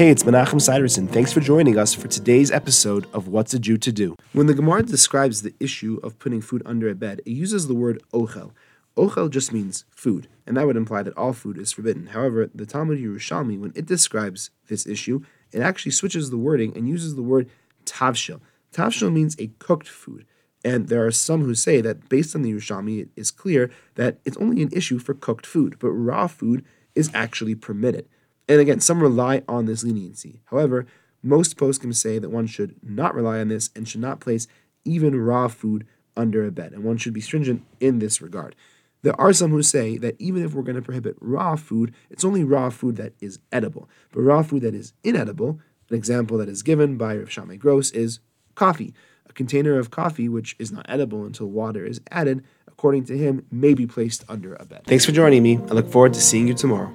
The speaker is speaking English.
Hey, it's Menachem Siderson. Thanks for joining us for today's episode of What's a Jew to Do. When the Gemara describes the issue of putting food under a bed, it uses the word ochel. Ochel just means food, and that would imply that all food is forbidden. However, the Talmud Yerushalmi, when it describes this issue, it actually switches the wording and uses the word tavshil. Tavshil means a cooked food. And there are some who say that based on the Yerushalmi, it is clear that it's only an issue for cooked food, but raw food is actually permitted. And again, some rely on this leniency. However, most poskim say that one should not rely on this and should not place even raw food under a bed, and one should be stringent in this regard. There are some who say that even if we're going to prohibit raw food, it's only raw food that is edible. But raw food that is inedible, an example that is given by Rav Gross is coffee. A container of coffee, which is not edible until water is added, according to him, may be placed under a bed. Thanks for joining me. I look forward to seeing you tomorrow.